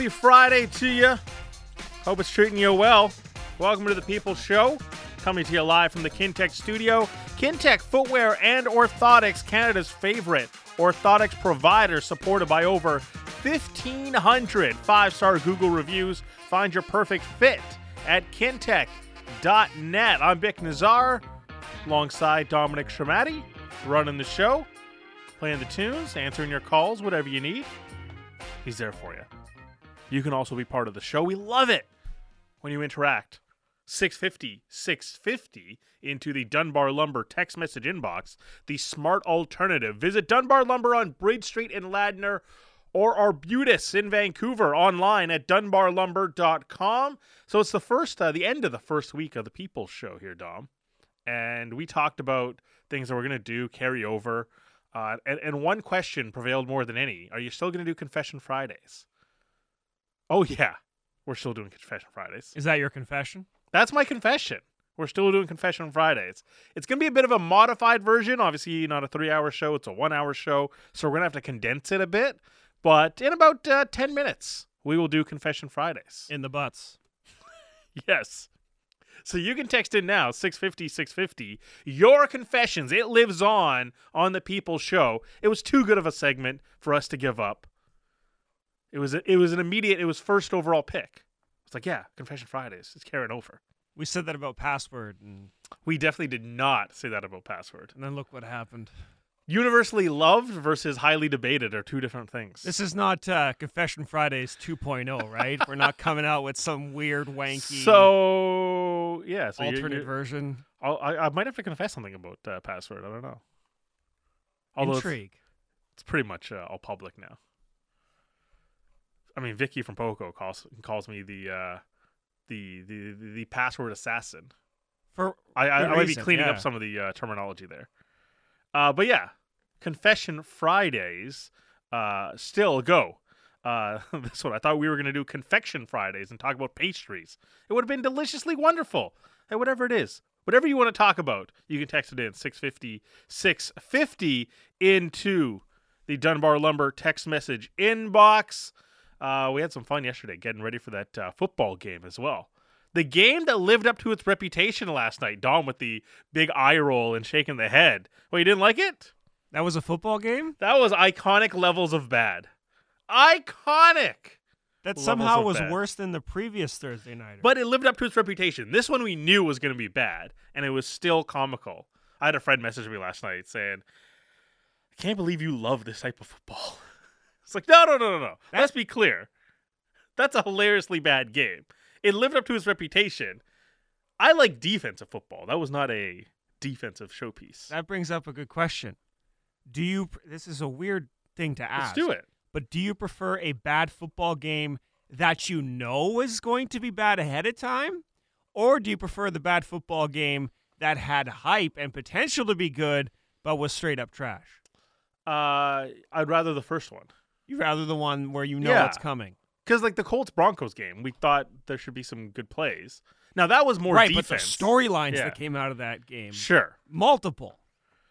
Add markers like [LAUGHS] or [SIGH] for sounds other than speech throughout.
happy Friday to you. Hope it's treating you well. Welcome to the People's Show, coming to you live from the Kintec studio. Kintec Footwear and Orthotics, Canada's favorite orthotics provider, supported by over 1,500 five star Google reviews. Find your perfect fit at kintec.net. I'm Bik Nizzar, alongside Dominic Sramaty, running the show, playing the tunes, answering your calls, whatever you need. He's there for you. You can also be part of the show. We love it when you interact. 650 650 into the Dunbar Lumber text message inbox, the smart alternative. Visit Dunbar Lumber on Bridge Street in Ladner or Arbutus in Vancouver online at dunbarlumber.com. So it's the first, uh, the end of the first week of the People's Show here, Dom. And we talked about things that we're going to do, carry over. Uh, and, and one question prevailed more than any. Are you still going to do Confession Fridays? Oh, yeah. We're still doing Confession Fridays. Is that your confession? That's my confession. We're still doing Confession Fridays. It's going to be a bit of a modified version. Obviously, not a three hour show, it's a one hour show. So we're going to have to condense it a bit. But in about uh, 10 minutes, we will do Confession Fridays. In the butts. [LAUGHS] yes. So you can text in now, 650 650, your confessions. It lives on on the People's Show. It was too good of a segment for us to give up. It was a, it was an immediate, it was first overall pick. It's like, yeah, Confession Fridays. It's carrying over. We said that about password, and, We definitely did not say that about password. and then look what happened. Universally loved versus highly debated are two different things. This is not uh, Confession Fridays 2.0, right? We're not coming out with some weird, wanky so yeah, so you're- alternate you're- version. I'll, I, I might have to confess something about uh, password. I don't know. Although it's, Intrigue. it's pretty much uh, all public now. I mean, Vicky from Poco calls calls me the uh, the, the the password assassin. For I, I, Good I might be cleaning yeah. up some of the uh, terminology there. Uh, but yeah, Confession Fridays uh, still go. Uh, [LAUGHS] this one, I thought we were going to do Confection Fridays and talk about pastries. It would have been deliciously wonderful. Hey, whatever it is, whatever you want to talk about, you can text it in 650 650 into the Dunbar Lumber text message inbox. Uh, we had some fun yesterday getting ready for that uh, football game as well. The game that lived up to its reputation last night, Dom with the big eye roll and shaking the head. Well, you didn't like it? that was a football game That was iconic levels of bad. Iconic! that somehow was bad. worse than the previous Thursday night. But it lived up to its reputation. This one we knew was going to be bad, and it was still comical. I had a friend message me last night saying, I can't believe you love this type of football. [LAUGHS] It's like, no, no, no, no, no. Let's be clear. That's a hilariously bad game. It lived up to its reputation. I like defensive football. That was not a defensive showpiece. that brings up a good question. Do you? This is a weird thing to ask. Let's do it. But do you prefer a bad football game that you know is going to be bad ahead of time? Or do you prefer the bad football game that had hype and potential to be good, but was straight up trash? Uh, I'd rather the first one. You rather the one where you know Yeah. it's coming. Because, like, the Colts Broncos game, we thought there should be some good plays. Now, that was more right, defense. but the storylines Yeah. that came out of that game, Sure. multiple.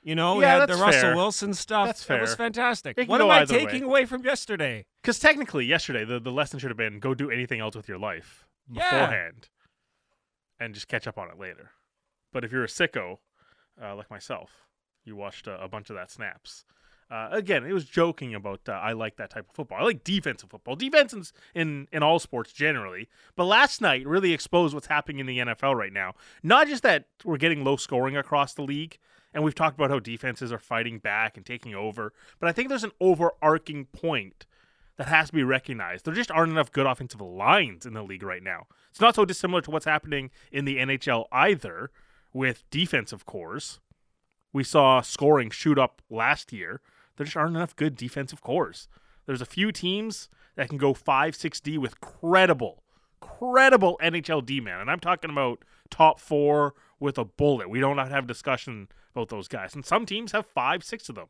You know, Yeah, had the that's Russell fair. Wilson stuff. That's That was fair. fantastic. It can What go am I either way. taking away from yesterday? Because technically, yesterday, the, the lesson should have been go do anything else with your life Yeah. beforehand and just catch up on it later. But if you're a sicko, uh, like myself, you watched uh, a bunch of that snaps. Uh, again, it was joking about uh, I like that type of football. I like defensive football. Defense in, in in all sports generally, but last night really exposed what's happening in the NFL right now. Not just that we're getting low scoring across the league, and we've talked about how defenses are fighting back and taking over, but I think there's an overarching point that has to be recognized. There just aren't enough good offensive lines in the league right now. It's not so dissimilar to what's happening in the NHL either with defensive cores. We saw scoring shoot up last year. There just aren't enough good defensive cores. There's a few teams that can go 5 6D with credible, credible NHL D man. And I'm talking about top four with a bullet. We don't have discussion about those guys. And some teams have five, six of them.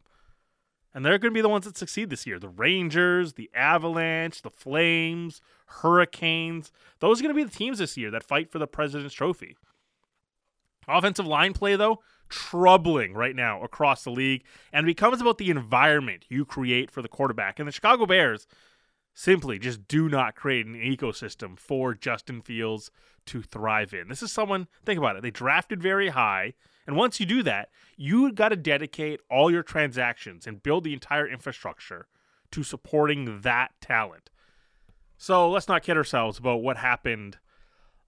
And they're going to be the ones that succeed this year. The Rangers, the Avalanche, the Flames, Hurricanes. Those are going to be the teams this year that fight for the President's Trophy. Offensive line play, though, troubling right now across the league. And it becomes about the environment you create for the quarterback. And the Chicago Bears, simply just do not create an ecosystem for Justin Fields to thrive in. This is someone, think about it, they drafted very high. And once you do that, you got to dedicate all your transactions and build the entire infrastructure to supporting that talent. So let's not kid ourselves about what happened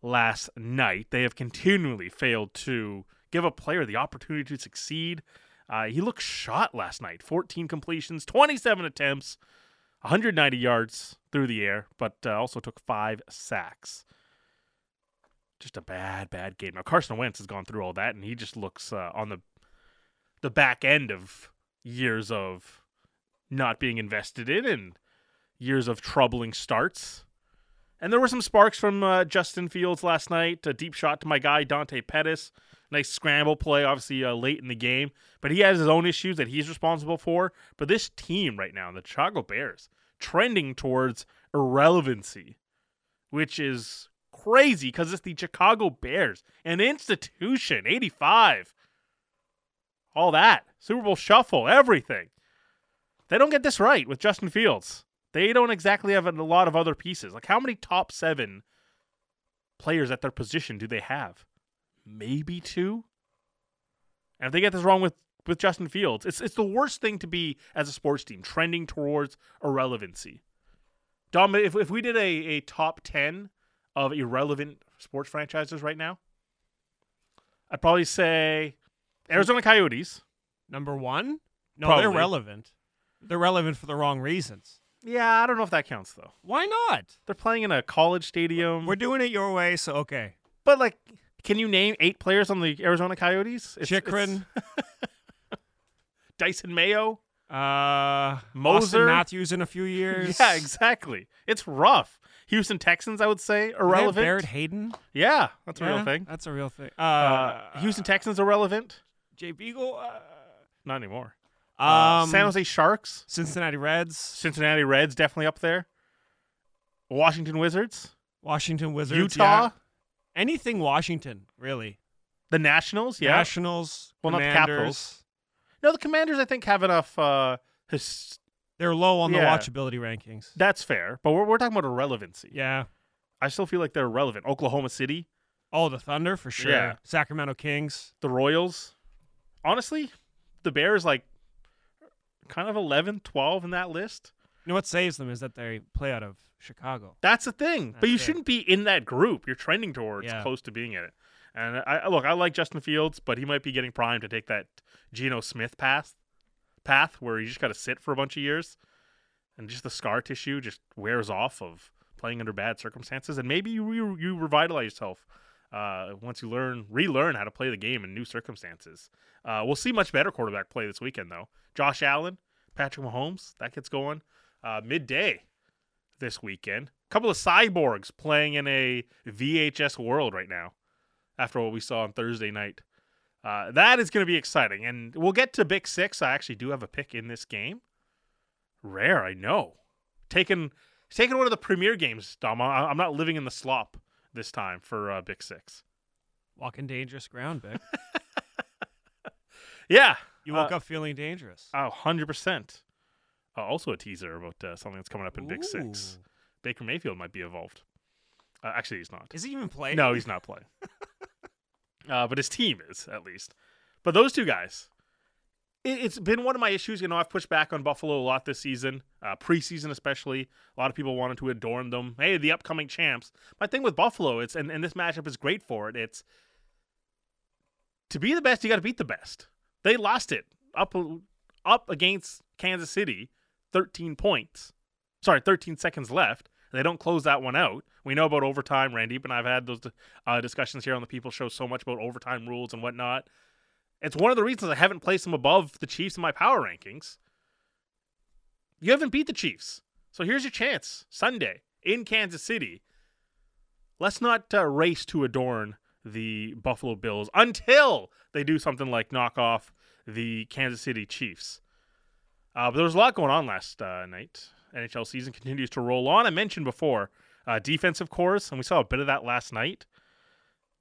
last night. They have continually failed to give a player the opportunity to succeed. Uh, he looked shot last night 14 completions, 27 attempts, 190 yards through the air, but uh, also took five sacks. Just a bad, bad game. Now Carson Wentz has gone through all that, and he just looks uh, on the the back end of years of not being invested in and years of troubling starts. And there were some sparks from uh, Justin Fields last night. A deep shot to my guy Dante Pettis. Nice scramble play, obviously uh, late in the game. But he has his own issues that he's responsible for. But this team right now, the Chicago Bears, trending towards irrelevancy, which is crazy because it's the Chicago Bears, an institution, 85. All that. Super Bowl shuffle, everything. They don't get this right with Justin Fields. They don't exactly have a lot of other pieces. Like, how many top seven players at their position do they have? Maybe two. And if they get this wrong with with Justin Fields, it's it's the worst thing to be as a sports team, trending towards irrelevancy. Dom, if if we did a, a top ten of irrelevant sports franchises right now, I'd probably say Arizona Coyotes. Number one? No, Probably. they're relevant. They're relevant for the wrong reasons. Yeah, I don't know if that counts though. Why not? They're playing in a college stadium. We're doing it your way, so okay. But like, can you name eight players on the Arizona Coyotes? It's- Chychrun, it's [LAUGHS] Dysin Mayo. uh, Moser? Auston Matthews in a few years. Yeah, exactly. It's rough. Houston Texans, I would say, irrelevant. Barrett Hayton. Yeah, that's a Yeah, real thing. That's a real thing. Uh, Uh, Houston Texans irrelevant. Jay Beagle. Uh, Not anymore. Um, Uh, San Jose Sharks, Cincinnati Reds, Cincinnati Reds, definitely up there. Washington Wizards, Washington Wizards, Utah, yeah. anything Washington, really. the Nationals. Yeah. Nationals, Well, not the Capitals. no, the Commanders. I think have enough. Uh, his, They're low on the watchability rankings. that's fair, but we're, we're talking about irrelevancy. Yeah. I still feel like they're relevant. Oklahoma City, Oh, the Thunder for sure. Yeah. Sacramento Kings. the Royals. Honestly, the Bears like kind of 11, 12 in that list. You know what saves them is that they play out of Chicago. That's the thing. but you it. shouldn't be in that group. You're trending towards Yeah. close to being in it. And I I- look, I like Justin Fields, but he might be getting primed to take that Geno Smith path, path where you just got to sit for a bunch of years, and just the scar tissue just wears off of playing under bad circumstances, and maybe you you, you revitalize yourself uh, once you learn relearn how to play the game in new circumstances. Uh, we'll see much better quarterback play this weekend though. Josh Allen, Patrick Mahomes, that gets going uh, midday this weekend. A couple of cyborgs playing in a VHS world right now after what we saw on Thursday night. Uh, that is going to be exciting. And we'll get to Bik Six. I actually do have a pick in this game. Rare, I know. Taking taking one of the premier games, Dom. I- I'm not living in the slop this time for uh, Bik Six. Walking dangerous ground, Bik. [LAUGHS] Yeah. You woke Uh, up feeling dangerous. Oh, 100%. Uh, also a teaser about uh, something that's coming up in Bik Six. Baker Mayfield might be involved. Uh, actually, he's not. Is he even playing? No, he's not playing. [LAUGHS] uh, but his team is at least. But those two guys, it, it's been one of my issues. You know, I've pushed back on Buffalo a lot this season, uh, preseason especially. A lot of people wanted to adorn them. Hey, the upcoming champs. My thing with Buffalo, it's and, and this matchup is great for it. It's to be the best, you got to beat the best. They lost it up up against Kansas City, 13 points. Sorry, 13 seconds left. They don't close that one out. We know about overtime. Randeep and I've had those uh, discussions here on the People Show so much about overtime rules and whatnot. It's one of the reasons I haven't placed them above the Chiefs in my power rankings. You haven't beat the Chiefs. So here's your chance Sunday in Kansas City. Let's not uh, race to adorn the Buffalo Bills until they do something like knock off the Kansas City Chiefs. Uh, but there was a lot going on last uh, night. NHL season continues to roll on. I mentioned before uh, defensive cores, and we saw a bit of that last night.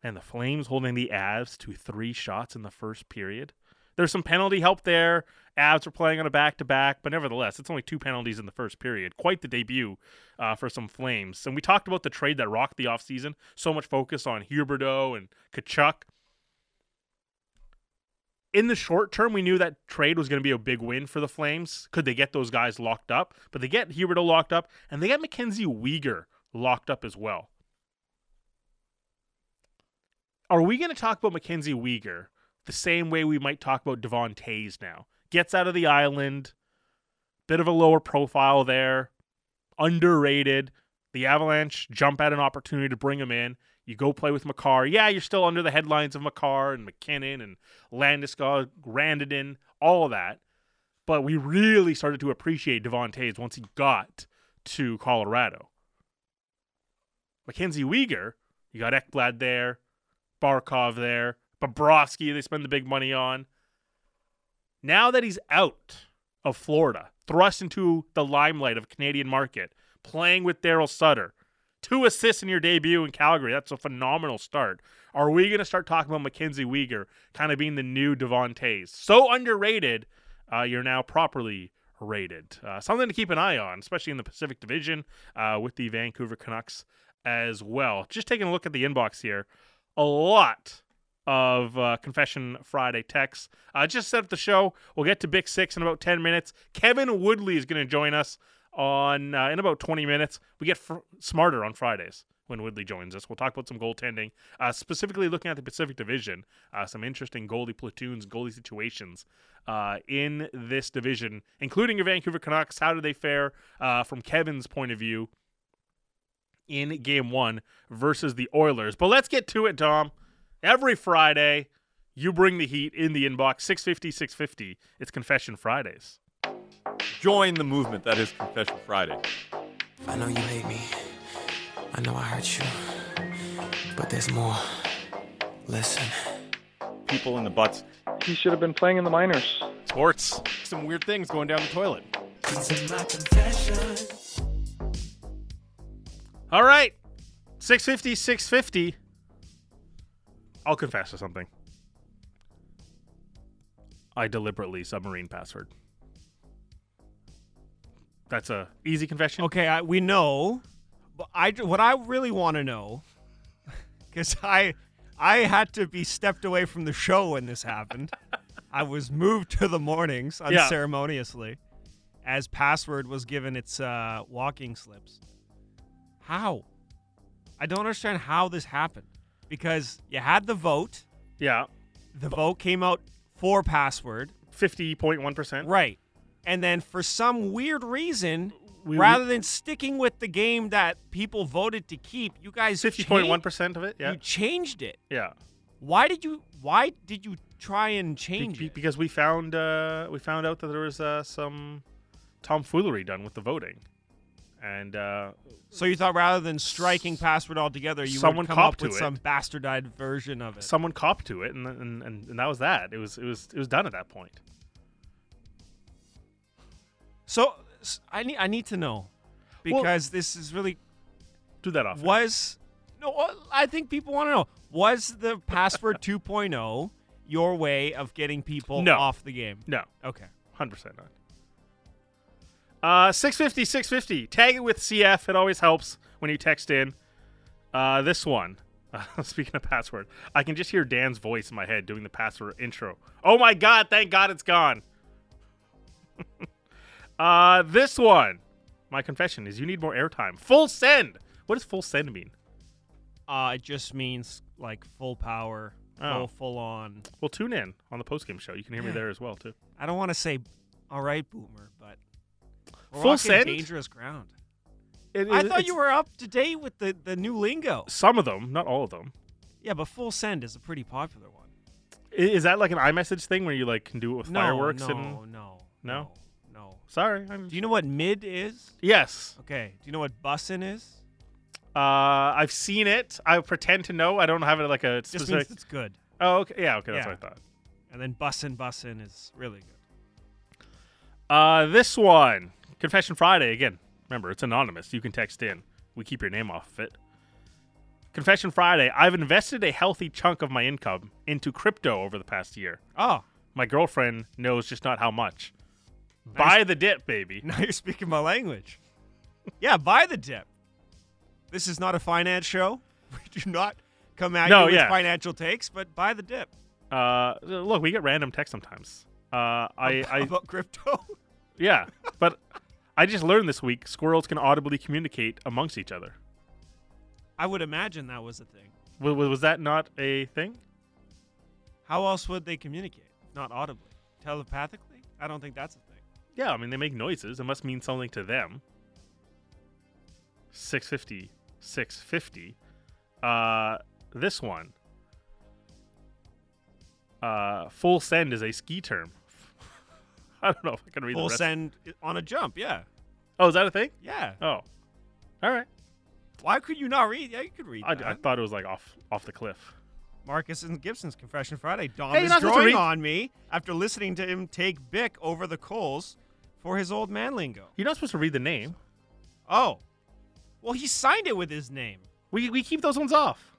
And the Flames holding the Avs to three shots in the first period. There's some penalty help there. Avs are playing on a back to back, but nevertheless, it's only two penalties in the first period. Quite the debut uh, for some Flames. And we talked about the trade that rocked the offseason. So much focus on Huberdeau and Tkachuk. In the short term, we knew that trade was going to be a big win for the Flames. Could they get those guys locked up? But they get Huberdeau locked up, and they get Mackenzie Weegar locked up as well. Are we going to talk about Mackenzie Weegar the same way we might talk about Devon Toews now? Gets out of the island, bit of a lower profile there, underrated. The Avalanche jump at an opportunity to bring him in. You go play with Makar. Yeah, you're still under the headlines of Makar and MacKinnon and Landeskog, Rantanen, all of that. But we really started to appreciate Devon Toews once he got to Colorado. Mackenzie Weegar, you got Ekblad there, Barkov there, Bobrovsky they spend the big money on. Now that he's out of Florida, thrust into the limelight of Canadian market, playing with Darryl Sutter, two assists in your debut in Calgary. That's a phenomenal start. Are we going to start talking about Mackenzie Weegar kind of being the new Devon Toews? So underrated, uh, you're now properly rated. Uh, something to keep an eye on, especially in the Pacific Division uh, with the Vancouver Canucks as well. Just taking a look at the inbox here, a lot of uh, Confession Friday texts. Uh, just set up the show. We'll get to Bik Six in about 10 minutes. Kevin Woodley is going to join us on uh, in about 20 minutes. We get fr- smarter on Fridays when Woodley joins us. We'll talk about some goaltending, uh, specifically looking at the Pacific Division, uh, some interesting goalie platoons, goalie situations uh, in this division, including your Vancouver Canucks. How do they fare uh, from Kevin's point of view in game one versus the Oilers? But let's get to it, Dom. Every Friday, you bring the heat in the inbox, 650, 650. It's Confession Fridays. Join the movement that is Confession Friday. I know you hate me. I know I hurt you. But there's more. Listen. People in the butts. He should have been playing in the minors. Sports. Some weird things going down the toilet. All right. 650, 650. I'll confess to something. I deliberately submarine password. That's a easy confession. Okay, I, we know. But I what I really want to know, [LAUGHS] because I I had to be stepped away from the show when this happened. [LAUGHS] I was moved to the mornings Yeah. unceremoniously, as password was given its uh, walking slips. How? I don't understand how this happened. Because you had the vote, Yeah. the vote came out for password, 50.1%. right? And then for some weird reason, We- rather than sticking with the game that people voted to keep, you guys 50.1% of it. Yeah. You changed it. Yeah. Why did you? Why did you try and Be- change be- it? because we found uh, we found out that there was uh, some tomfoolery done with the voting. And uh, So you thought rather than striking password altogether, you Someone would come up with to it. some bastardized version of it. someone copped to it and, and and and that was that. It was it was it was done at that point. So I need I need to know because this is really Do that off. was no. uh, I think people want to know was the password [LAUGHS] 2.0 your way of getting people No. off the game? No. Okay. Hundred percent not. Uh, 650, 650. Tag it with CF. It always helps when you text in. Uh, this one. Uh, [LAUGHS] speaking of password, I can just hear Dan's voice in my head doing the password intro. Oh my god! Thank God it's gone. [LAUGHS] uh, this one. My confession is you need more airtime. Full send. What does full send mean? Uh, it just means like full power, Oh. full full on. Well, tune in on the postgame show. You can hear me there as well too. I don't want to say, all right, boomer, but we're Full send? dangerous ground. It- I thought you were up to date with the, the new lingo. Some of them, not all of them. Yeah, but full send is a pretty popular one. Is that like an iMessage thing where you like can do it with no, fireworks no, and? no, No? no, no. Sorry. I'm... Do you know what mid is? Yes. Okay. Do you know what bussin is? Uh, I've seen it. I pretend to know. I don't have it like a Just means it's good. Oh, okay. Yeah. Okay. That's Yeah. what I thought. And then bussin bussin is really good. Uh, this one, Confession Friday again. Remember, it's anonymous. You can text in. We keep your name off of it. Confession Friday. I've invested a healthy chunk of my income into crypto over the past year. Oh, My girlfriend knows just not how much. Buy the dip, baby. [LAUGHS] Now you're speaking my language. yeah, buy the dip. This is not a finance show. [LAUGHS] We do not come at No, you with yeah. financial takes, but buy the dip. Uh, look, we get random texts sometimes. Uh, I, I about crypto. [LAUGHS] yeah, but I just learned this week squirrels can audibly communicate amongst each other. I would imagine that was a thing. Was, was that not a thing? How else would they communicate? Not audibly, telepathically. I don't think that's a thing. Yeah, I mean they make noises. It must mean something to them. 650, 650. Uh, this one. Uh, full send is a ski term. [LAUGHS] I don't know if I can read Full the rest. send on a jump. Yeah, Oh, is that a thing? yeah. Oh, all right. Why could you not read? Yeah, you could read I. I thought it was like off off the cliff. Marcus and Gibson's Confession Friday. Dom Hey, is not supposed to drawing on me after listening to him take Bik over the coals for his old man lingo. You're not supposed to read the name. Oh, well, he signed it with his name. We we keep those ones off.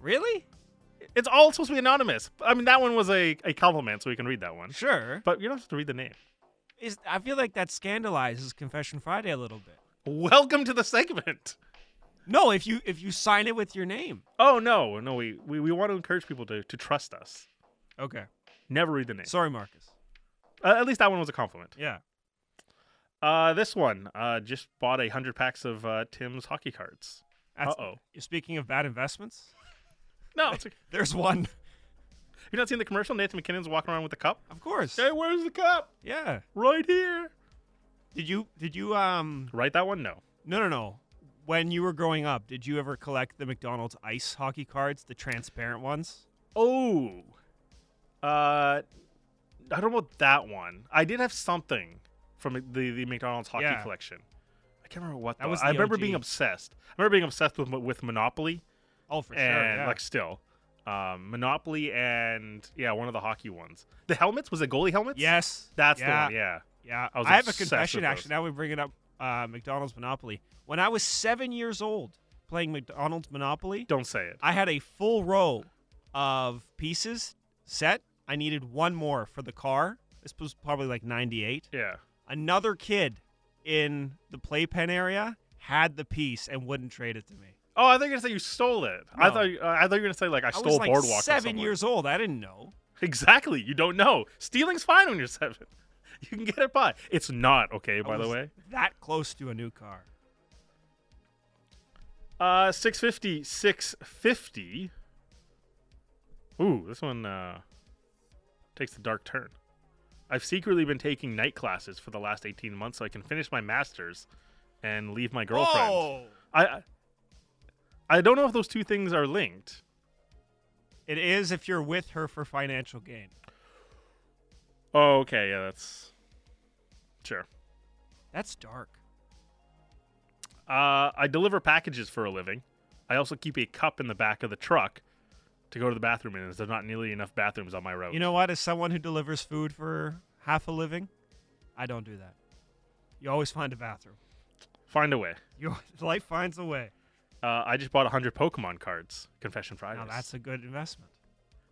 Really? It's all supposed to be anonymous. I mean, that one was a, a compliment, so we can read that one. Sure. But you don't have to read the name. Is I feel like that scandalizes Confession Friday a little bit. Welcome to the segment. No, if you if you sign it with your name. Oh no, no, we, we, we want to encourage people to, to trust us. Okay. Never read the name. Sorry, Marcus. Uh, at least that one was a compliment. Yeah. Uh, this one, uh, just bought a hundred packs of uh, Tim's hockey cards. Uh oh. Speaking of bad investments, No, [LAUGHS] it's okay. there's one. you not seen the commercial? Nathan MacKinnon's walking around with the cup. Of course. Hey, where's the cup? Yeah. Right here. Did you did you um Write that one? No. no no no. When you were growing up, did you ever collect the McDonald's ice hockey cards, the transparent ones? Oh. Uh, I don't know about that one. I did have something from the the McDonald's hockey Yeah. collection. I can't remember what That though. was I remember OG. being obsessed. I remember being obsessed with with Monopoly Oh, for and sure. Yeah. like still, um, Monopoly and yeah, one of the hockey ones. The helmets was it goalie helmets? yes. that's yeah. the one. Yeah. Yeah, I was I, have a confession. Actually, now we bring it up. Uh, McDonald's Monopoly. When I was seven years old, playing McDonald's Monopoly, Don't say it. I had a full row of pieces set. I needed one more for the car. This was probably like '98. Yeah. Another kid in the playpen area had the piece and wouldn't trade it to me. Oh, I thought you were gonna say you stole it. I thought you- uh, I thought you were gonna say like I I stole was like boardwalk. seven years old. I didn't know. Exactly. You don't know. Stealing's fine when you're [LAUGHS] seven. You can get it by. It's not okay, I by the way. that close to a new car. Uh, 650, 650. Ooh, this one uh, takes a dark turn. I've secretly been taking night classes for the last 18 months so I can finish my master's and leave my girlfriend. Oh, I, I I don't know if those two things are linked. it is if you're with her for financial gain. Oh, okay, yeah, that's sure. That's dark. Uh, I deliver packages for a living. I also keep a cup in the back of the truck to go to the bathroom in, as there's not nearly enough bathrooms on my road. You know what? As someone who delivers food for half a living, I don't do that. You always find a bathroom. find a way. Your [LAUGHS] life finds a way. Uh, I just bought 100 Pokemon cards. Confession Fridays. Now that's a good investment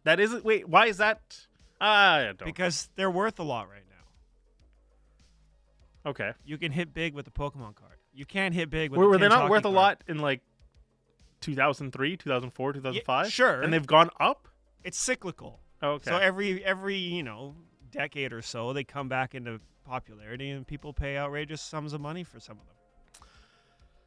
That isn't. wait. Why is that? I don't. because they're worth a lot right now. okay. You can hit big with a Pokemon card. You can't hit big with. Were, were they not worth a lot in like 2003, 2004, 2005? sure. And they've gone up. It's cyclical. Okay. So every every you know decade or so, they come back into popularity, and people pay outrageous sums of money for some of them.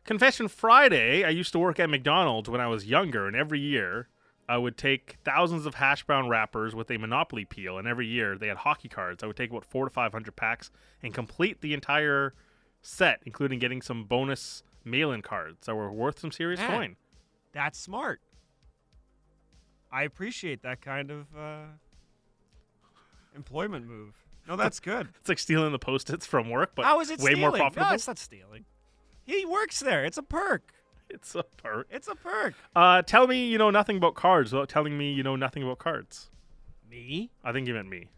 Confession Friday. I used to work at McDonald's when I was younger, and every year I would take thousands of hash brown wrappers with a Monopoly peel, and every year they had hockey cards. I would take about four to five hundred packs and complete the entire set, including getting some bonus mail-in cards that were worth some serious Man. coin. That's smart. I appreciate that kind of uh, employment move. No, that's good. It's like stealing the post-its from work, but How is it way stealing? more profitable. No, it's not stealing. He works there. It's a perk. It's a perk. It's a perk. Uh, tell me you know nothing about cards without telling me you know nothing about cards. Me? I think you meant me.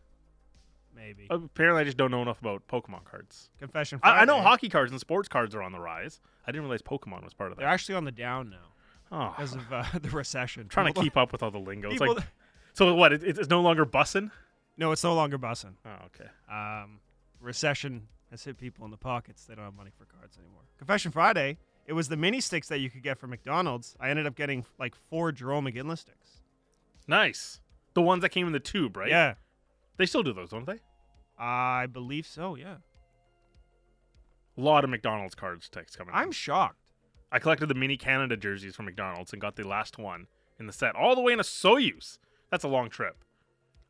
Maybe. Apparently, I just don't know enough about Pokemon cards. Confession I, I know hockey cards and sports cards are on the rise. I didn't realize Pokemon was part of that. They're actually on the down now Oh, because of uh, [LAUGHS] the recession. trying to keep up with all the lingo. It's like, so what? It, it's no longer bussing. No, it's no longer bussing. Oh, okay. Um, recession has hit people in the pockets. They don't have money for cards anymore. Confession Friday. It was the mini sticks that you could get from McDonald's. I ended up getting like four Jarome Iginla sticks. Nice. The ones that came in the tube, right? Yeah, They still do those, don't they? I believe so. Yeah, A lot of McDonald's cards text coming. I'm shocked. I collected the mini Canada jerseys from McDonald's and got the last one in the set, all the way in Osoyoos. That's a long trip.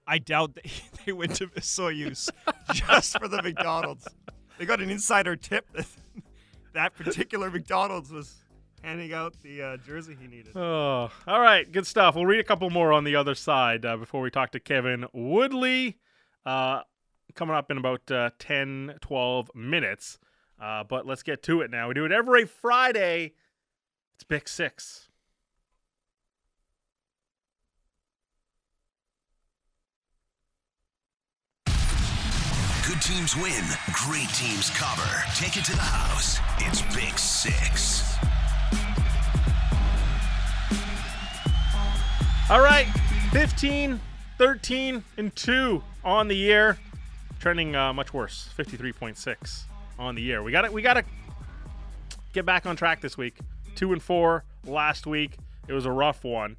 I doubt [LAUGHS] they, went to Osoyoos just for the McDonald's. They got an insider tip that [LAUGHS] that particular McDonald's was handing out the uh, jersey he needed. Oh, all right, good stuff. We'll read a couple more on the other side uh, before we talk to Kevin Woodley. Uh, coming up in about uh, 10, 12 minutes. Uh, but let's get to it now. We do it every Friday. It's Bik Six. Good teams win, great teams cover. Take it to the house. It's Bik Six. All right, 15, 13, and 2 on the year. Trending uh, much worse, 53.6 on the year. We got to We got to get back on track this week. 2 and 4 last week. It was a rough one.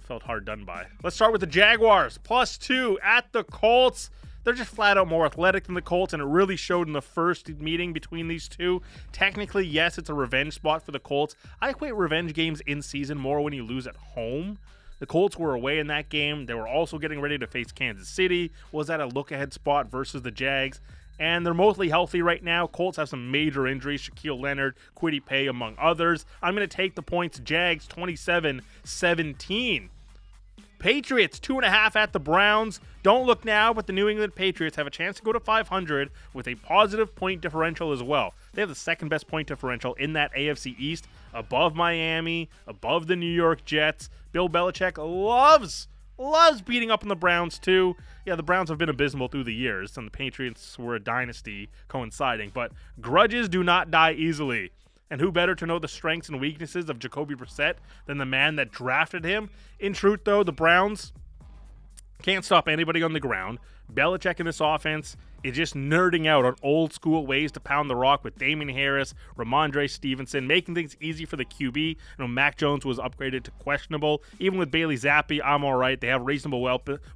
Felt hard done by. Let's start with the Jaguars. Plus 2 at the Colts. They're just flat out more athletic than the Colts, and it really showed in the first meeting between these two. Technically, yes, it's a revenge spot for the Colts. I equate revenge games in season more when you lose at home. The Colts were away in that game. They were also getting ready to face Kansas City. Was that a look ahead spot versus the Jags? And they're mostly healthy right now. Colts have some major injuries Shaquille Leonard, Kwity Paye, among others. I'm going to take the points. Jags 27 17. Patriots two and a half at the Browns. Don't look now, but the New England Patriots have a chance to go to 500 with a positive point differential as well. They have the second best point differential in that AFC East, above Miami, above the New York Jets. Bill Belichick loves loves beating up on the Browns too. Yeah, the Browns have been abysmal through the years, and the Patriots were a dynasty coinciding. But grudges do not die easily. And who better to know the strengths and weaknesses of Jacoby Brissett than the man that drafted him? In truth, though, the Browns can't stop anybody on the ground. Belichick in this offense is just nerding out on old school ways to pound the rock with Damien Harris, Rhamondre Stevenson, making things easy for the QB. You know, Mac Jones was upgraded to questionable. Even with Bailey Zappe, I'm all right. They have reasonable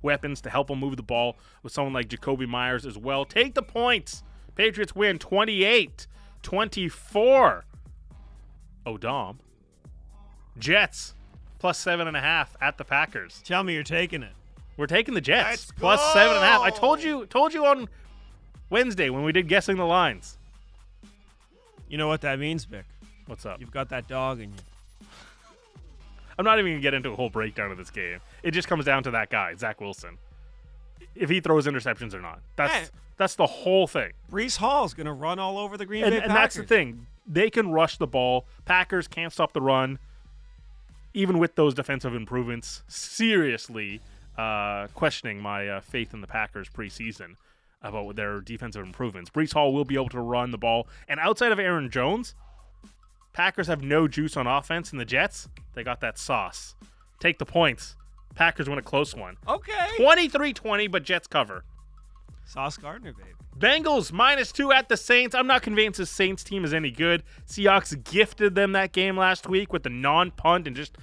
weapons to help them move the ball with someone like Jakobi Meyers as well. Take the points. Patriots win 28 24. O'Dom. Jets plus seven and a half at the Packers. Tell me you're taking it. We're taking the Jets Let's plus seven and a half. I told you, told you on Wednesday when we did guessing the lines. You know what that means, Bik? What's up? You've got that dog in you. I'm not even gonna get into a whole breakdown of this game. It just comes down to that guy, Zach Wilson. If he throws interceptions or not, that's Hey. that's the whole thing. Breece Hall's going to run all over the Green And, Bay and that's the thing. They can rush the ball. Packers can't stop the run. Even with those defensive improvements, seriously uh, questioning my uh, faith in the Packers preseason about their defensive improvements. Breece Hall will be able to run the ball. And outside of Aaron Jones, Packers have no juice on offense. And the Jets, they got that sauce. Take the points. Packers win a close one. Okay. 23 20, but Jets cover. Sauce Gardner, babe. Bengals minus two at the Saints. I'm not convinced the Saints team is any good. Seahawks gifted them that game last week with the non punt and just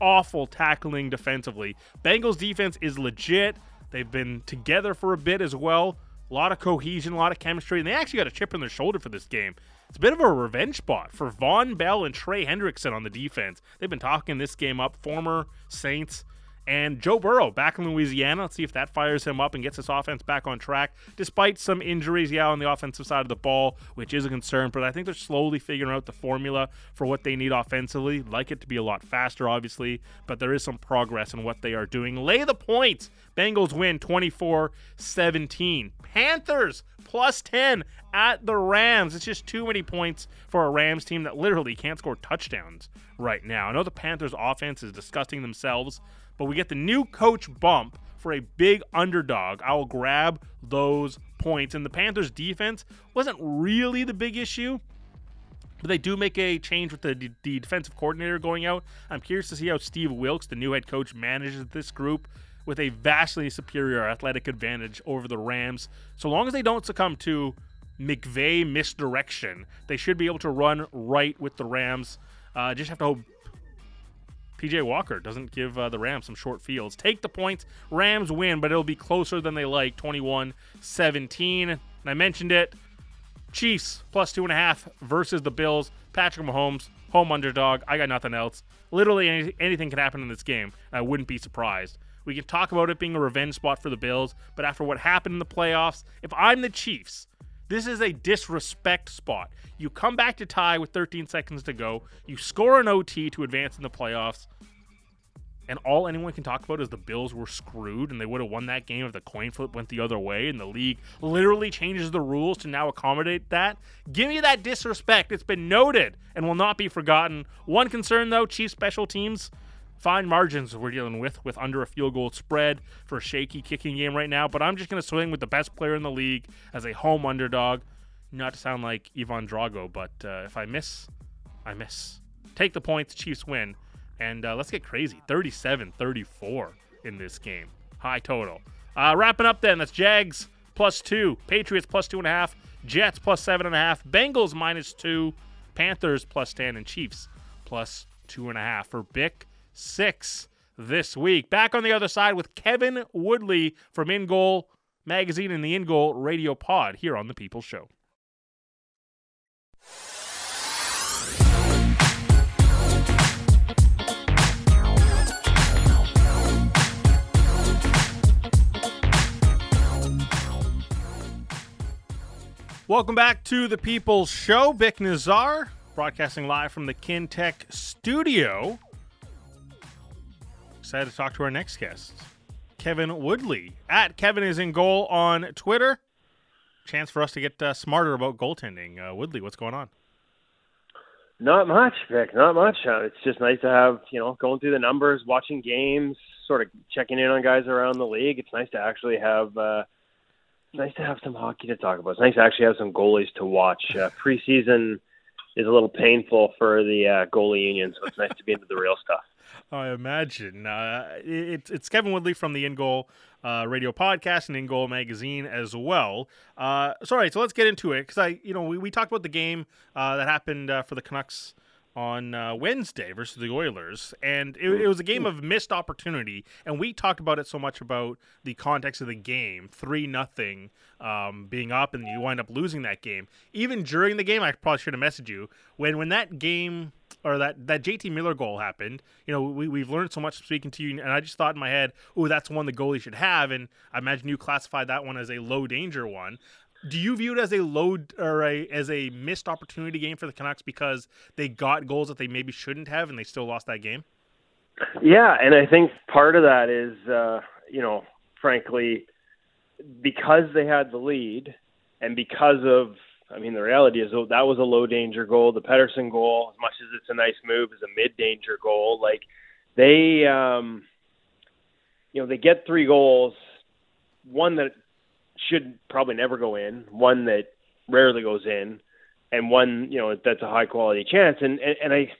awful tackling defensively. Bengals defense is legit. They've been together for a bit as well. A lot of cohesion, a lot of chemistry, and they actually got a chip on their shoulder for this game. It's a bit of a revenge spot for Vonn Bell and Trey Hendrickson on the defense. They've been talking this game up. Former Saints and Joe Burrow back in Louisiana. Let's see if that fires him up and gets his offense back on track. Despite some injuries, yeah, on the offensive side of the ball, which is a concern, but I think they're slowly figuring out the formula for what they need offensively. Like it to be a lot faster, obviously, but there is some progress in what they are doing. Lay the points. Bengals win 24 17. Panthers plus 10 at the Rams. It's just too many points for a Rams team that literally can't score touchdowns right now. I know the Panthers' offense is disgusting themselves, but we get the new coach bump for a big underdog. I will grab those points. And the Panthers' defense wasn't really the big issue. But they do make a change with the, the defensive coordinator going out. I'm curious to see how Steve Wilks, the new head coach, manages this group with a vastly superior athletic advantage over the Rams. So long as they don't succumb to McVay misdirection, they should be able to run right with the Rams. Uh, just have to hope PJ Walker doesn't give uh, the Rams some short fields. Take the points. Rams win, but it'll be closer than they like 21 17. And I mentioned it. Chiefs plus two and a half versus the Bills. Patrick Mahomes, home underdog. I got nothing else. Literally any, anything can happen in this game. I wouldn't be surprised. We can talk about it being a revenge spot for the Bills, but after what happened in the playoffs, if I'm the Chiefs, this is a disrespect spot. You come back to tie with 13 seconds to go. You score an OT to advance in the playoffs. And all anyone can talk about is the Bills were screwed and they would have won that game if the coin flip went the other way and the league literally changes the rules to now accommodate that. Give me that disrespect. It's been noted and will not be forgotten. One concern though, Chiefs special teams fine margins we're dealing with with under a field goal spread for a shaky kicking game right now. But I'm just going to swing with the best player in the league as a home underdog. Not to sound like Ivan Drago, but uh, if I miss, I miss. Take the points, Chiefs win. And uh, let's get crazy 37 34 in this game. High total. Uh, wrapping up then, that's Jags plus two, Patriots plus two and a half, Jets plus seven and a half, Bengals minus two, Panthers plus 10, and Chiefs plus two and a half. For Bik, six this week. Back on the other side with Kevin Woodley from In Goal Magazine and the In Goal Radio Pod here on The People Show. Welcome back to the People's Show. Bik Nizzar, broadcasting live from the Kintec studio. Excited to talk to our next guest, Kevin Woodley. At Kevin is in goal on Twitter. Chance for us to get uh, smarter about goaltending. Uh, Woodley, what's going on? Not much, Bik. Not much. Uh, it's just nice to have you know going through the numbers, watching games, sort of checking in on guys around the league. It's nice to actually have. Uh, it's nice to have some hockey to talk about. It's nice to actually have some goalies to watch. Uh, preseason is a little painful for the uh, goalie union, so it's nice to be into the real stuff. I imagine. Uh, it, it's Kevin Woodley from the In Goal uh, Radio Podcast and In Goal Magazine as well. Uh, so, all right, so let's get into it because I, you know, we, we talked about the game uh, that happened uh, for the Canucks on uh, Wednesday versus the Oilers, and it, it, was a game of missed opportunity. And we talked about it so much about the context of the game, three nothing um, being up, and you wind up losing that game. Even during the game, I probably should have messaged you when when that game or that that JT Miller goal happened. You know, we we've learned so much speaking to you, and I just thought in my head, oh, that's one the goalie should have, and I imagine you classified that one as a low danger one do you view it as a low or a as a missed opportunity game for the Canucks because they got goals that they maybe shouldn't have and they still lost that game? Yeah, and I think part of that is uh, you know, frankly, because they had the lead and because of I mean the reality is that was a low danger goal. The Pettersson goal, as much as it's a nice move, is a mid danger goal. Like they um you know, they get three goals, one that should probably never go in, one that rarely goes in, and one you know that's a high quality chance. And and, and I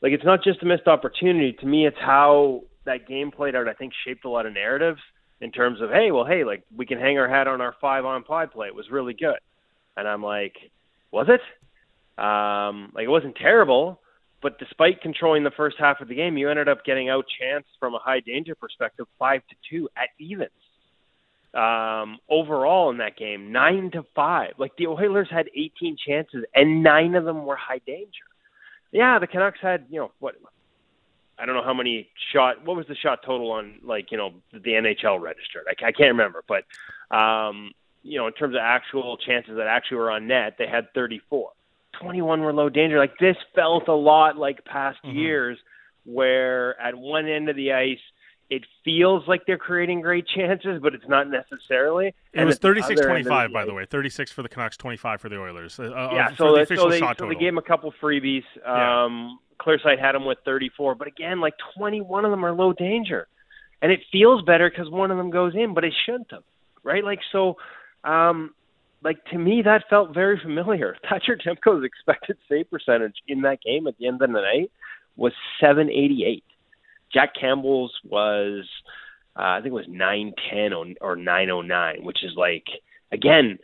like it's not just a missed opportunity. To me, it's how that game played out. I think shaped a lot of narratives in terms of hey, well, hey, like we can hang our hat on our five on five play. It was really good, and I'm like, was it? Um, like it wasn't terrible, but despite controlling the first half of the game, you ended up getting out chance from a high danger perspective, five to two at evens um, overall in that game, nine to five. Like the Oilers had 18 chances, and nine of them were high danger. Yeah, the Canucks had you know what? I don't know how many shot. What was the shot total on like you know the NHL registered? I, I can't remember, but um, you know in terms of actual chances that actually were on net, they had 34. 21 were low danger. Like this felt a lot like past mm-hmm. years, where at one end of the ice it feels like they're creating great chances, but it's not necessarily. It and was 36-25, by the way. 36 for the Canucks, 25 for the Oilers. Uh, yeah, so, the so, they, so they gave them a couple freebies. Um, yeah. Clearsight had them with 34, but again, like 21 of them are low danger, and it feels better because one of them goes in, but it shouldn't have, right? Like so, um, like to me, that felt very familiar. [LAUGHS] Thatcher Demko's expected save percentage in that game at the end of the night was 788. Jack Campbell's was uh, I think it was 910 or, or 909, which is like again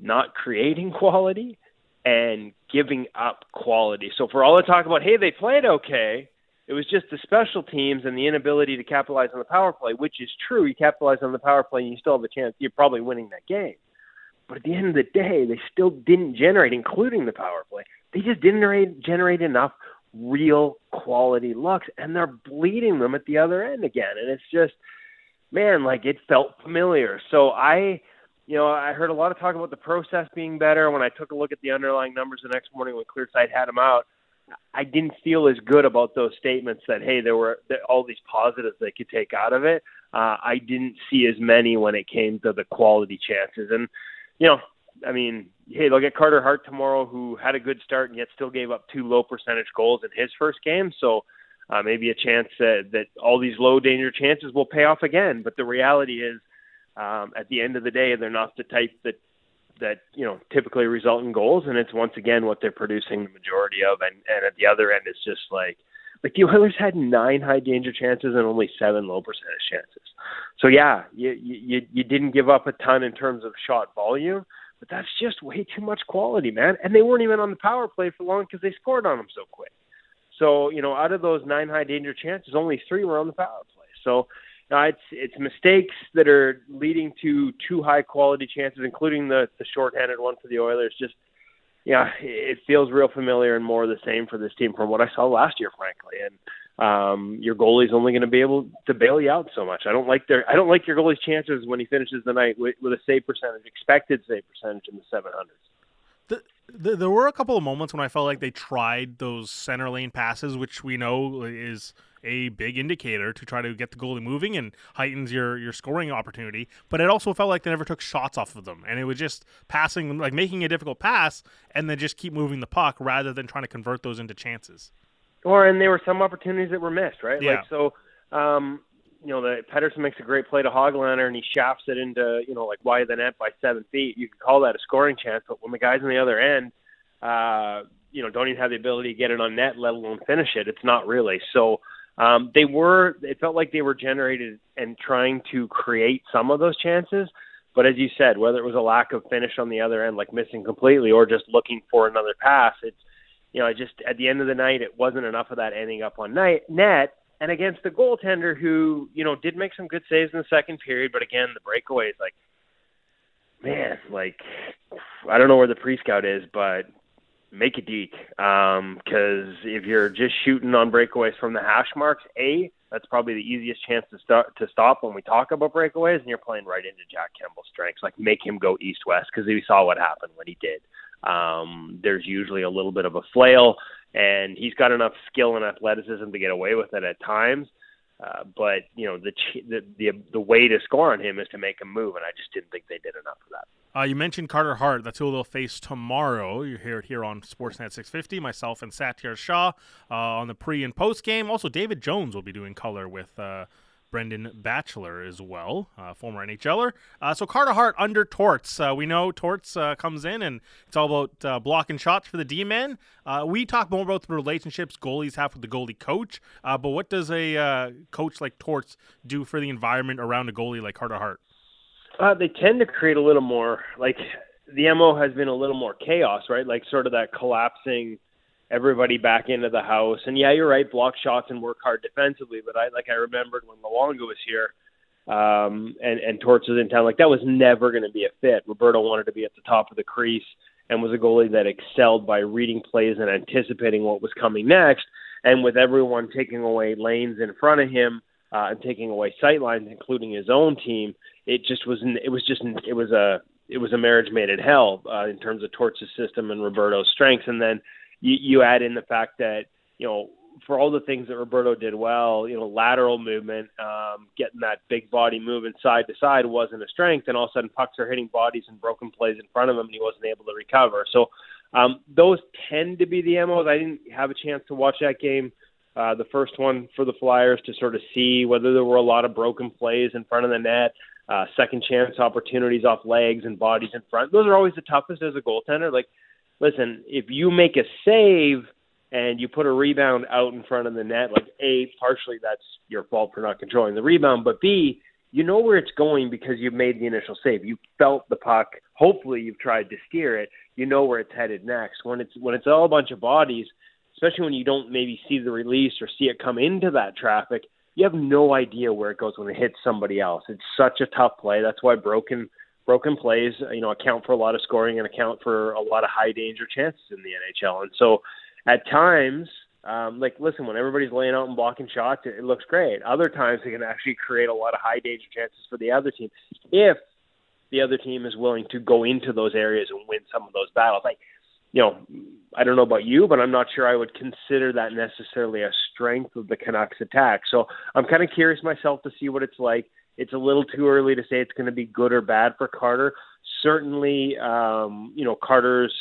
not creating [LAUGHS] quality and giving up quality. So for all the talk about hey they played okay, it was just the special teams and the inability to capitalize on the power play, which is true. You capitalize on the power play and you still have a chance. You're probably winning that game. But at the end of the day, they still didn't generate, including the power play. They just didn't generate enough real quality looks, and they're bleeding them at the other end again. And it's just, man, like it felt familiar. So I, you know, I heard a lot of talk about the process being better. When I took a look at the underlying numbers the next morning when Clear Sight had them out, I didn't feel as good about those statements that hey, there were all these positives they could take out of it. Uh, I didn't see as many when it came to the quality chances, and you know, I mean, hey, look at Carter Hart tomorrow, who had a good start and yet still gave up two low percentage goals in his first game. So uh, maybe a chance that, that all these low danger chances will pay off again. But the reality is, um, at the end of the day, they're not the type that that you know typically result in goals, and it's once again what they're producing the majority of. And and at the other end, it's just like like the Oilers had nine high danger chances and only seven low percentage chances. So yeah, you you you didn't give up a ton in terms of shot volume, but that's just way too much quality, man. And they weren't even on the power play for long because they scored on them so quick. So you know, out of those nine high danger chances, only three were on the power play. So uh, it's it's mistakes that are leading to two high quality chances, including the the shorthanded one for the Oilers. Just yeah, it feels real familiar and more the same for this team from what I saw last year, frankly. And um, your goalie's only going to be able to bail you out so much. I don't like their I don't like your goalie's chances when he finishes the night with, with a save percentage, expected save percentage in the 700s. The, there were a couple of moments when I felt like they tried those center lane passes, which we know is a big indicator to try to get the goalie moving and heightens your your scoring opportunity. But it also felt like they never took shots off of them, and it was just passing, like making a difficult pass, and then just keep moving the puck rather than trying to convert those into chances. Or and there were some opportunities that were missed, right? Yeah. Like so, um, you know, the Pettersson makes a great play to Hoglander and he shafts it into, you know, like wide of the net by seven feet. You could call that a scoring chance, but when the guys on the other end, uh, you know, don't even have the ability to get it on net, let alone finish it, it's not really. So um, they were, it felt like they were generated and trying to create some of those chances. But as you said, whether it was a lack of finish on the other end, like missing completely, or just looking for another pass, it's you know, I just at the end of the night, it wasn't enough of that ending up on net. And against the goaltender who, you know, did make some good saves in the second period, but again, the breakaways, like, man, like, I don't know where the pre scout is, but make it deke. Um, cause if you're just shooting on breakaways from the hash marks, A, that's probably the easiest chance to start to stop when we talk about breakaways, and you're playing right into Jack Campbell's strengths. Like make him go east west because we saw what happened when he did. Um, there's usually a little bit of a flail, and he's got enough skill and athleticism to get away with it at times. Uh, but you know the, the the the way to score on him is to make him move, and I just didn't think they did enough of that. Uh, you mentioned Carter Hart. That's who they'll face tomorrow. You hear it here on Sportsnet 650. Myself and Satiar Shah uh, on the pre and post game. Also, David Jones will be doing color with uh, Brendan Batchelor as well, uh, former NHLer. Uh, so Carter Hart under Torts. Uh, we know Torts uh, comes in and it's all about uh, blocking shots for the D-men. Uh, we talk more about the relationships goalies have with the goalie coach, but what does a coach like Torts do for the environment around a goalie like Carter Hart? they tend to create a little more, like the MO has been a little more chaos, right? Like sort of that collapsing – everybody back into the house. And yeah, you're right, block shots and work hard defensively. But I like I remembered when Luongo was here, um, and and Torts was in town. Like that was never going to be a fit. Roberto wanted to be at the top of the crease and was a goalie that excelled by reading plays and anticipating what was coming next. And with everyone taking away lanes in front of him uh, and taking away sight lines, including his own team, it just was it was just it was a it was a marriage made in hell uh, in terms of Torts' system and Roberto's strengths. And then you, you add in the fact that you know for all the things that Roberto did well, you know, lateral movement, um, getting that big body moving side to side wasn't a strength, and all of a sudden pucks are hitting bodies and broken plays in front of him, and he wasn't able to recover. So um, those tend to be the MOs. I didn't have a chance to watch that game, uh, the first one for the Flyers, to sort of see whether there were a lot of broken plays in front of the net, uh, second chance opportunities off legs and bodies in front. Those are always the toughest as a goaltender. Like listen, if you make a save and you put a rebound out in front of the net, like A, partially that's your fault for not controlling the rebound, but B, you know where it's going because you've made the initial save. You felt the puck. Hopefully you've tried to steer it. You know where it's headed next. When it's when it's all a bunch of bodies, especially when you don't maybe see the release or see it come into that traffic, you have no idea where it goes when it hits somebody else. It's such a tough play. That's why broken broken plays, you know, account for a lot of scoring and account for a lot of high danger chances in the NHL. And so at times, um, like listen, when everybody's laying out and blocking shots, it, it looks great. Other times it can actually create a lot of high danger chances for the other team if the other team is willing to go into those areas and win some of those battles. Like, you know, I don't know about you, but I'm not sure I would consider that necessarily a strength of the Canucks attack. So I'm kind of curious myself to see what it's like it's a little too early to say it's going to be good or bad for Carter. Certainly, um, you know, Carter's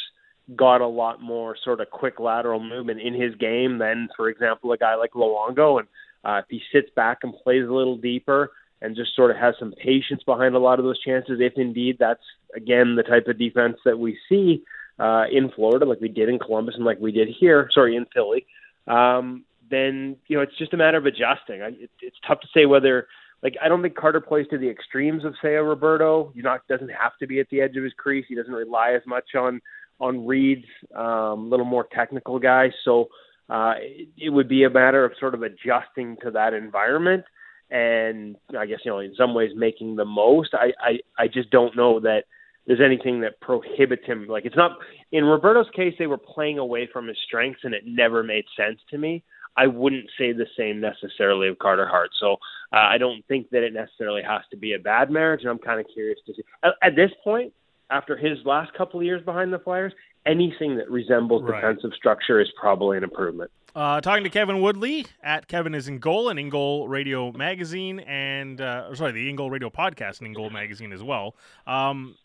got a lot more sort of quick lateral movement in his game than, for example, a guy like Luongo. And uh, if he sits back and plays a little deeper and just sort of has some patience behind a lot of those chances, if indeed that's again the type of defense that we see uh, in Florida, like we did in Columbus and like we did here, sorry, in Philly, um, then you know it's just a matter of adjusting. I, it, it's tough to say whether like I don't think Carter plays to the extremes of say a Roberto. You not doesn't have to be at the edge of his crease. He doesn't rely as much on on reads, um, little more technical guy. So uh, it, it would be a matter of sort of adjusting to that environment, and I guess you know in some ways making the most. I I, I just don't know that there's anything that prohibits him. Like it's not in Roberto's case, they were playing away from his strengths, and it never made sense to me. I wouldn't say the same necessarily of Carter Hart. So uh, I don't think that it necessarily has to be a bad marriage. And I'm kind of curious to see. At, at this point, after his last couple of years behind the Flyers, anything that resembles Right. defensive structure is probably an improvement. Uh, talking to Kevin Woodley at Kevin is in goal and in goal radio magazine and uh, sorry the in goal radio podcast and in goal magazine as well. Um,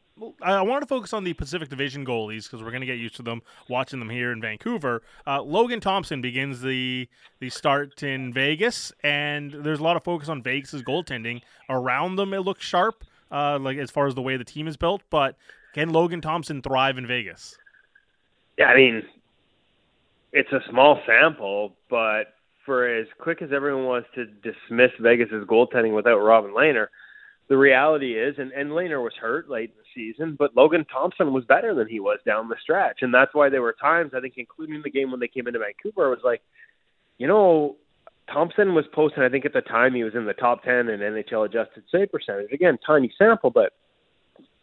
I wanted to focus on the Pacific Division goalies because we're going to get used to them watching them here in Vancouver. Uh, Logan Thompson begins the the start in Vegas, and there's a lot of focus on Vegas's goaltending. Around them, it looks sharp, uh, like as far as the way the team is built. But can Logan Thompson thrive in Vegas? Yeah, I mean, it's a small sample, but for as quick as everyone wants to dismiss Vegas's goaltending without Robin Lehner, the reality is, and, and Lehner was hurt late season, but Logan Thompson was better than he was down the stretch. And that's why there were times, I think, including the game when they came into Vancouver, it was like, you know, Thompson was posting, I think at the time he was in the top 10 in NHL adjusted save percentage. Again, tiny sample, but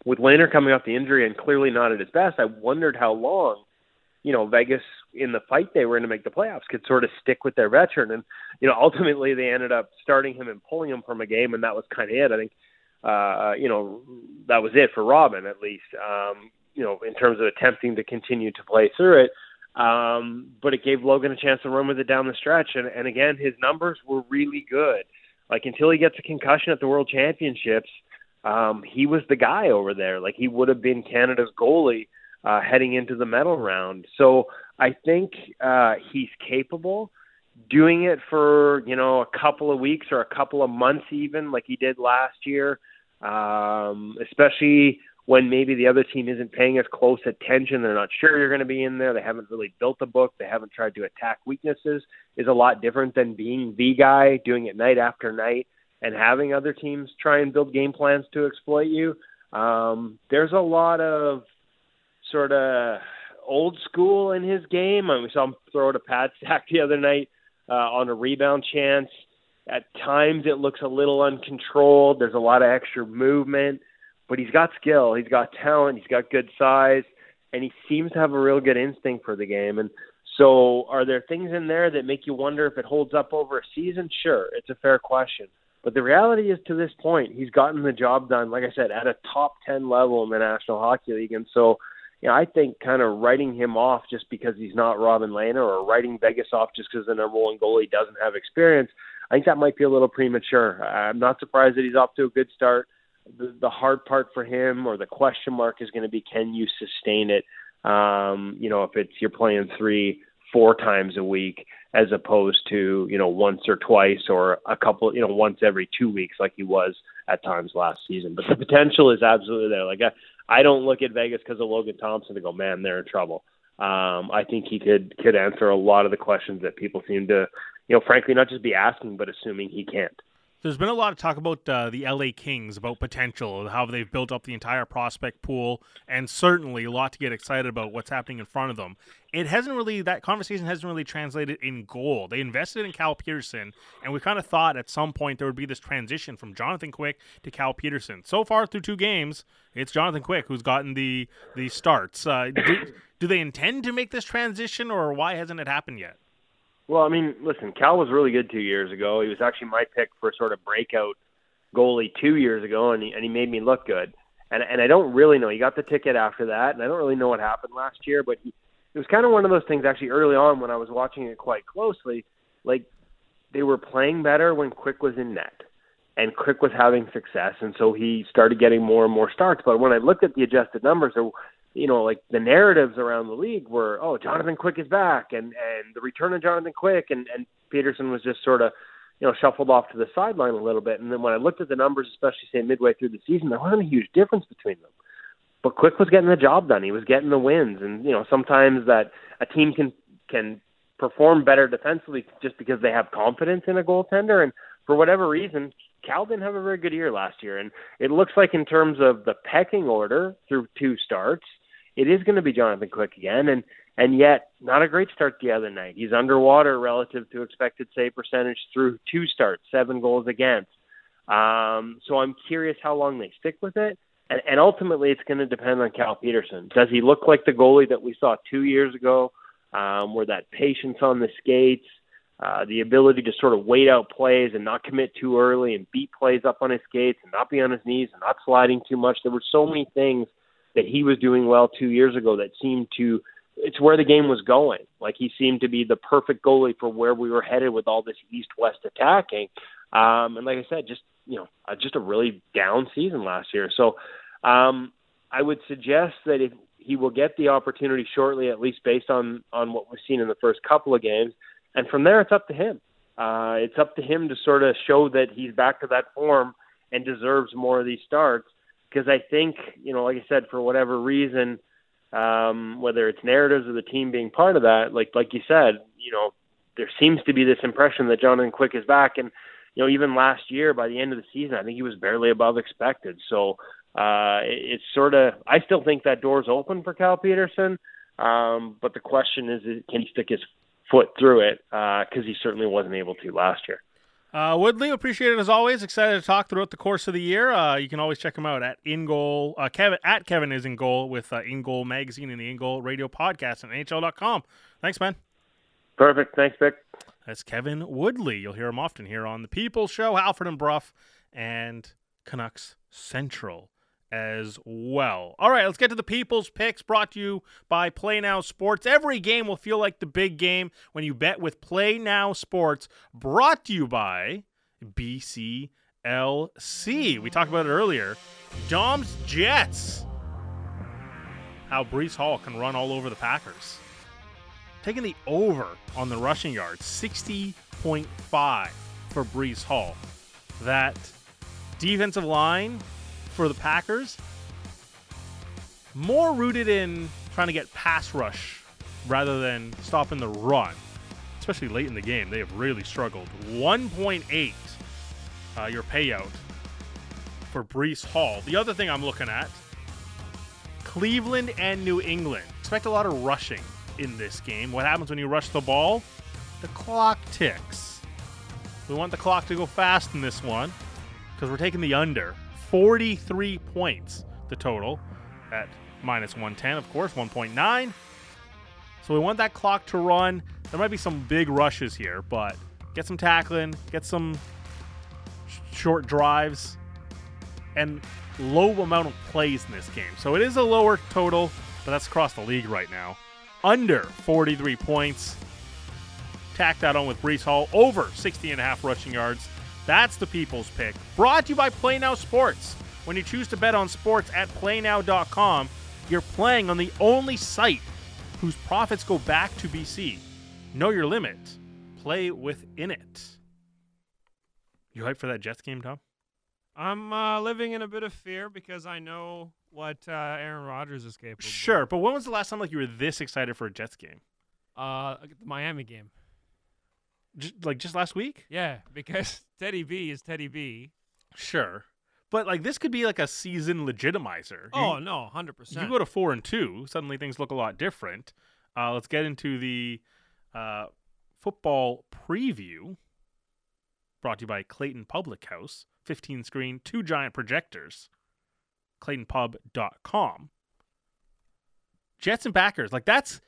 with Lehner coming off the injury and clearly not at his best, I wondered how long you know, Vegas in the fight they were in to make the playoffs could sort of stick with their veteran. And, you know, [LAUGHS] ultimately they ended up starting him and pulling him from a game, and that was kind of it. I think, uh, you know, that was it for Robin, at least, um, you know, in terms of attempting to continue to play through it. Um, but it gave Logan a chance to run with it down the stretch. And, and again, his numbers were really good. Like until he gets a concussion at the World Championships, um, he was the guy over there. Like he would have been Canada's goalie uh, heading into the medal round. So I think uh, he's capable doing it for you know a couple of weeks or a couple of months even like he did last year um especially when maybe the other team isn't paying as close attention they're not sure you're going to be in there they haven't really built a book they haven't tried to attack weaknesses is a lot different than being the guy doing it night after night and having other teams try and build game plans to exploit you um there's a lot of sort of old school in his game. I mean, we saw him throw a pad stack [LAUGHS] the other night uh, on a rebound chance. At times, it looks a little uncontrolled. There's a lot of extra movement, but he's got skill. He's got talent. He's got good size, and he seems to have a real good instinct for the game. And so, are there things in there that make you wonder if it holds up over a season? Sure, it's a fair question. But the reality is, to this point, he's gotten the job done, like I said, at a top 10 level in the National Hockey League. And so, you know, I think kind of writing him off just because he's not Robin Lehner or writing Vegas off just because the number one goalie doesn't have experience, I think that might be a little premature. I'm not surprised that he's off to a good start. The, the hard part for him or the question mark is going to be can you sustain it? Um, you know, if it's you're playing three, four times a week as opposed to, you know, once or twice or a couple, you know, once every two weeks like he was at times last season. But the potential is absolutely there. Like I, I don't look at Vegas because of Logan Thompson to go, man, they're in trouble. Um, I think he could could answer a lot of the questions that people seem to, you know, frankly, not just be asking but assuming he can't. There's been a lot of talk about uh, the LA Kings, about potential, how they've built up the entire prospect pool, and certainly a lot to get excited about what's happening in front of them. It hasn't really, that conversation hasn't really translated in goal. They invested in Cal Petersen, and we kind of thought at some point there would be this transition from Jonathan Quick to Cal Petersen. So far through two games, it's Jonathan Quick who's gotten the, the starts. Uh, do, do they intend to make this transition, or why hasn't it happened yet? Well, I mean, listen, Cal was really good two years ago. He was actually my pick for sort of breakout goalie two years ago, and he, and he made me look good. And and I don't really know. He got the ticket after that, and I don't really know what happened last year. But he, it was kind of one of those things actually early on when I was watching it quite closely. Like they were playing better when Quick was in net, and Quick was having success, and so he started getting more and more starts. But when I looked at the adjusted numbers, there you know, like the narratives around the league were, oh, Jonathan Quick is back, and and the return of Jonathan Quick, and and Petersen was just sort of, you know, shuffled off to the sideline a little bit. And then when I looked at the numbers, especially say midway through the season, there wasn't a huge difference between them. But Quick was getting the job done. He was getting the wins, and you know, sometimes that a team can can perform better defensively just because they have confidence in a goaltender, and for whatever reason, Cal didn't have a very good year last year, and it looks like in terms of the pecking order through two starts, it is going to be Jonathan Quick again, and and yet not a great start the other night. He's underwater relative to expected save percentage through two starts, seven goals against. Um, so I'm curious how long they stick with it, and, and ultimately it's going to depend on Cal Petersen. Does he look like the goalie that we saw two years ago, um, where that patience on the skates? Uh, the ability to sort of wait out plays and not commit too early and beat plays up on his skates and not be on his knees and not sliding too much. There were so many things that he was doing well two years ago that seemed to it's where the game was going. Like he seemed to be the perfect goalie for where we were headed with all this east-west attacking. Um, and like I said, just you know, uh, just a really down season last year. So um, I would suggest that if he will get the opportunity shortly, at least based on on what we've seen in the first couple of games, and from there it's up to him. Uh, it's up to him to sort of show that he's back to that form and deserves more of these starts because I think you know, like I said, for whatever reason, um, whether it's narratives or the team being part of that, like like you said, you know, there seems to be this impression that Jonathan Quick is back, and you know, even last year by the end of the season, I think he was barely above expected. So uh, it, it's sort of, I still think that door's open for Cal Petersen, um, but the question is, can he stick his foot through it? Because uh, he certainly wasn't able to last year. Uh, Woodley, appreciate it as always. Excited to talk throughout the course of the year. Uh, you can always check him out at In Goal. Uh, Kevin at Kevin is in goal with uh, In Goal magazine and the In Goal radio podcast at NHL.com. Thanks, man. Perfect. Thanks, Bik. That's Kevin Woodley. You'll hear him often here on the People Show, Halford and Brough, and Canucks Central as well. All right, let's get to the people's picks brought to you by Play Now Sports. Every game will feel like the big game when you bet with Play Now Sports, brought to you by BCLC. We talked about it earlier. Dom's Jets. How Breece Hall can run all over the Packers. Taking the over on the rushing yards, 60.5 for Breece Hall. That defensive line for the Packers, more rooted in trying to get pass rush rather than stopping the run, especially late in the game. They have really struggled. 1.8 uh, your payout for Breece Hall. The other thing I'm looking at Cleveland and New England. Expect a lot of rushing in this game. What happens when you rush the ball? The clock ticks. We want the clock to go fast in this one because we're taking the under. 43 points, the total at minus 110, of course, 1.9. So we want that clock to run. There might be some big rushes here, but get some tackling, get some sh- short drives, and low amount of plays in this game. So it is a lower total, but that's across the league right now. Under 43 points. Tack that on with Breece Hall. Over 60 and a half rushing yards. That's the people's pick. Brought to you by PlayNow Sports. When you choose to bet on sports at playnow.com, you're playing on the only site whose profits go back to BC. Know your limit. Play within it. You hyped for that Jets game, Dom? I'm uh, living in a bit of fear because I know what uh, Aaron Rodgers is capable. of. Sure, but when was the last time like you were this excited for a Jets game? Uh, the Miami game. Just, like just last week? Yeah, because [LAUGHS] Teddy B is Teddy B. Sure, but like this could be like a season legitimizer. You- Oh no, hundred percent. you go to four and two, suddenly things look a lot different. Uh, let's get into the uh, football preview. Brought to you by Clayton Public House, 15 screen, two giant projectors. ClaytonPub.com. Jets and Packers, like that's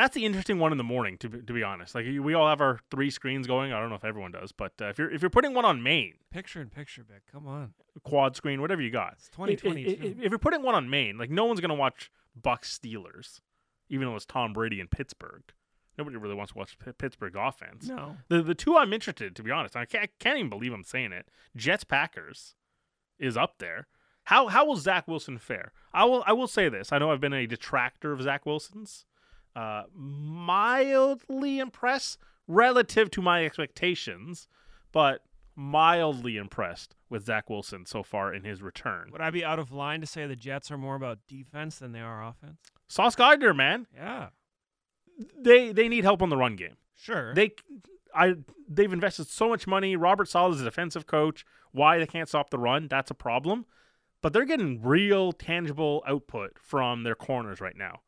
that's the interesting one in the morning. To be, to be honest, like we all have our three screens going. I don't know if everyone does, but uh, if you're if you're putting one on main, Picture in picture, Bik. Come on. quad screen, whatever you got. It's If- if- 2022. If, if you're putting one on main, like no one's gonna watch Bucks Steelers, even though it's Tom Brady in Pittsburgh. Nobody really wants to watch P- Pittsburgh's offense. No. The the two I'm interested, to be honest, I can't, I can't even believe I'm saying it. Jets Packers is up there. How how will Zach Wilson fare? I will I will say this. I know I've been a detractor of Zach Wilson's. Uh, mildly impressed relative to my expectations, but mildly impressed with Zach Wilson so far in his return. Would I be out of line to say the Jets are more about defense than they are offense? Sauce Gardner, man, Yeah. they they need help on the run game. Sure. They, I, they've invested so much money. Robert Saleh is a defensive coach. Why they can't stop the run? That's a problem. But they're getting real, tangible output from their corners right now.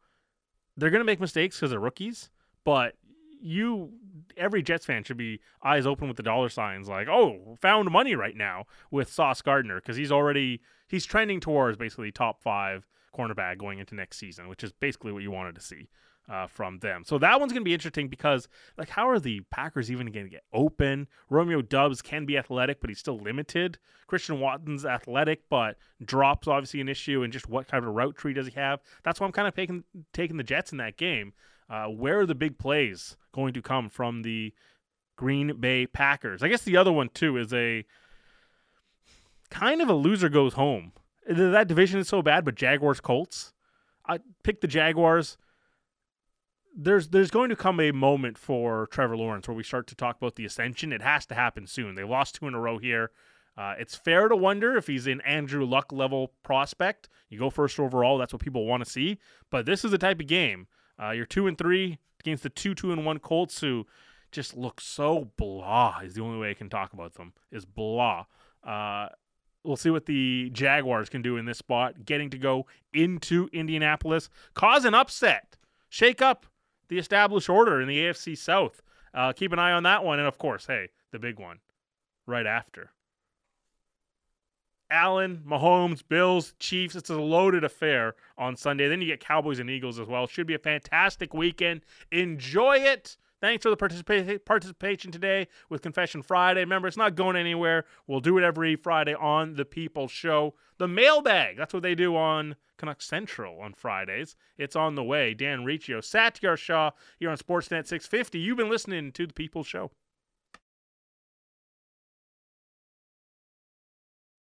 They're gonna make mistakes because they're rookies, but you, every Jets fan should be eyes open with the dollar signs, like, oh, found money right now with Sauce Gardner because he's already he's trending towards basically top five cornerback going into next season, which is basically what you wanted to see uh, from them. So that one's going to be interesting because, like, how are the Packers even going to get open? Romeo Doubs can be athletic, but he's still limited. Christian Watson's athletic, but drops obviously an issue. And just what kind of route tree does he have? That's why I'm kind of taking taking the Jets in that game. Uh, where are the big plays going to come from the Green Bay Packers? I guess the other one too is a kind of a loser goes home. That division is so bad, but Jaguars Colts. I pick the Jaguars there's there's going to come a moment for Trevor Lawrence where we start to talk about the ascension. It has to happen soon. They lost two in a row here. Uh, it's fair to wonder if he's an Andrew Luck level prospect. You go first overall. That's what people want to see. But this is the type of game. Uh, you're two and three against the two two and one Colts who just look so blah. Is the only way I can talk about them is blah. Uh, we'll see what the Jaguars can do in this spot, getting to go into Indianapolis, cause an upset, shake up the established order in the AFC South. Uh, keep an eye on that one, and of course, hey, the big one right after. Allen, Mahomes, Bills, Chiefs. It's a loaded affair on Sunday. Then you get Cowboys and Eagles as well. Should be a fantastic weekend. Enjoy it. Thanks for the participa- participation today with Confession Friday. Remember, it's not going anywhere. We'll do it every Friday on The People Show. The mailbag, that's what they do on Canuck Central on Fridays. It's on the way. Dan Riccio, Satiar Shah here on Sportsnet 650. You've been listening to The People Show.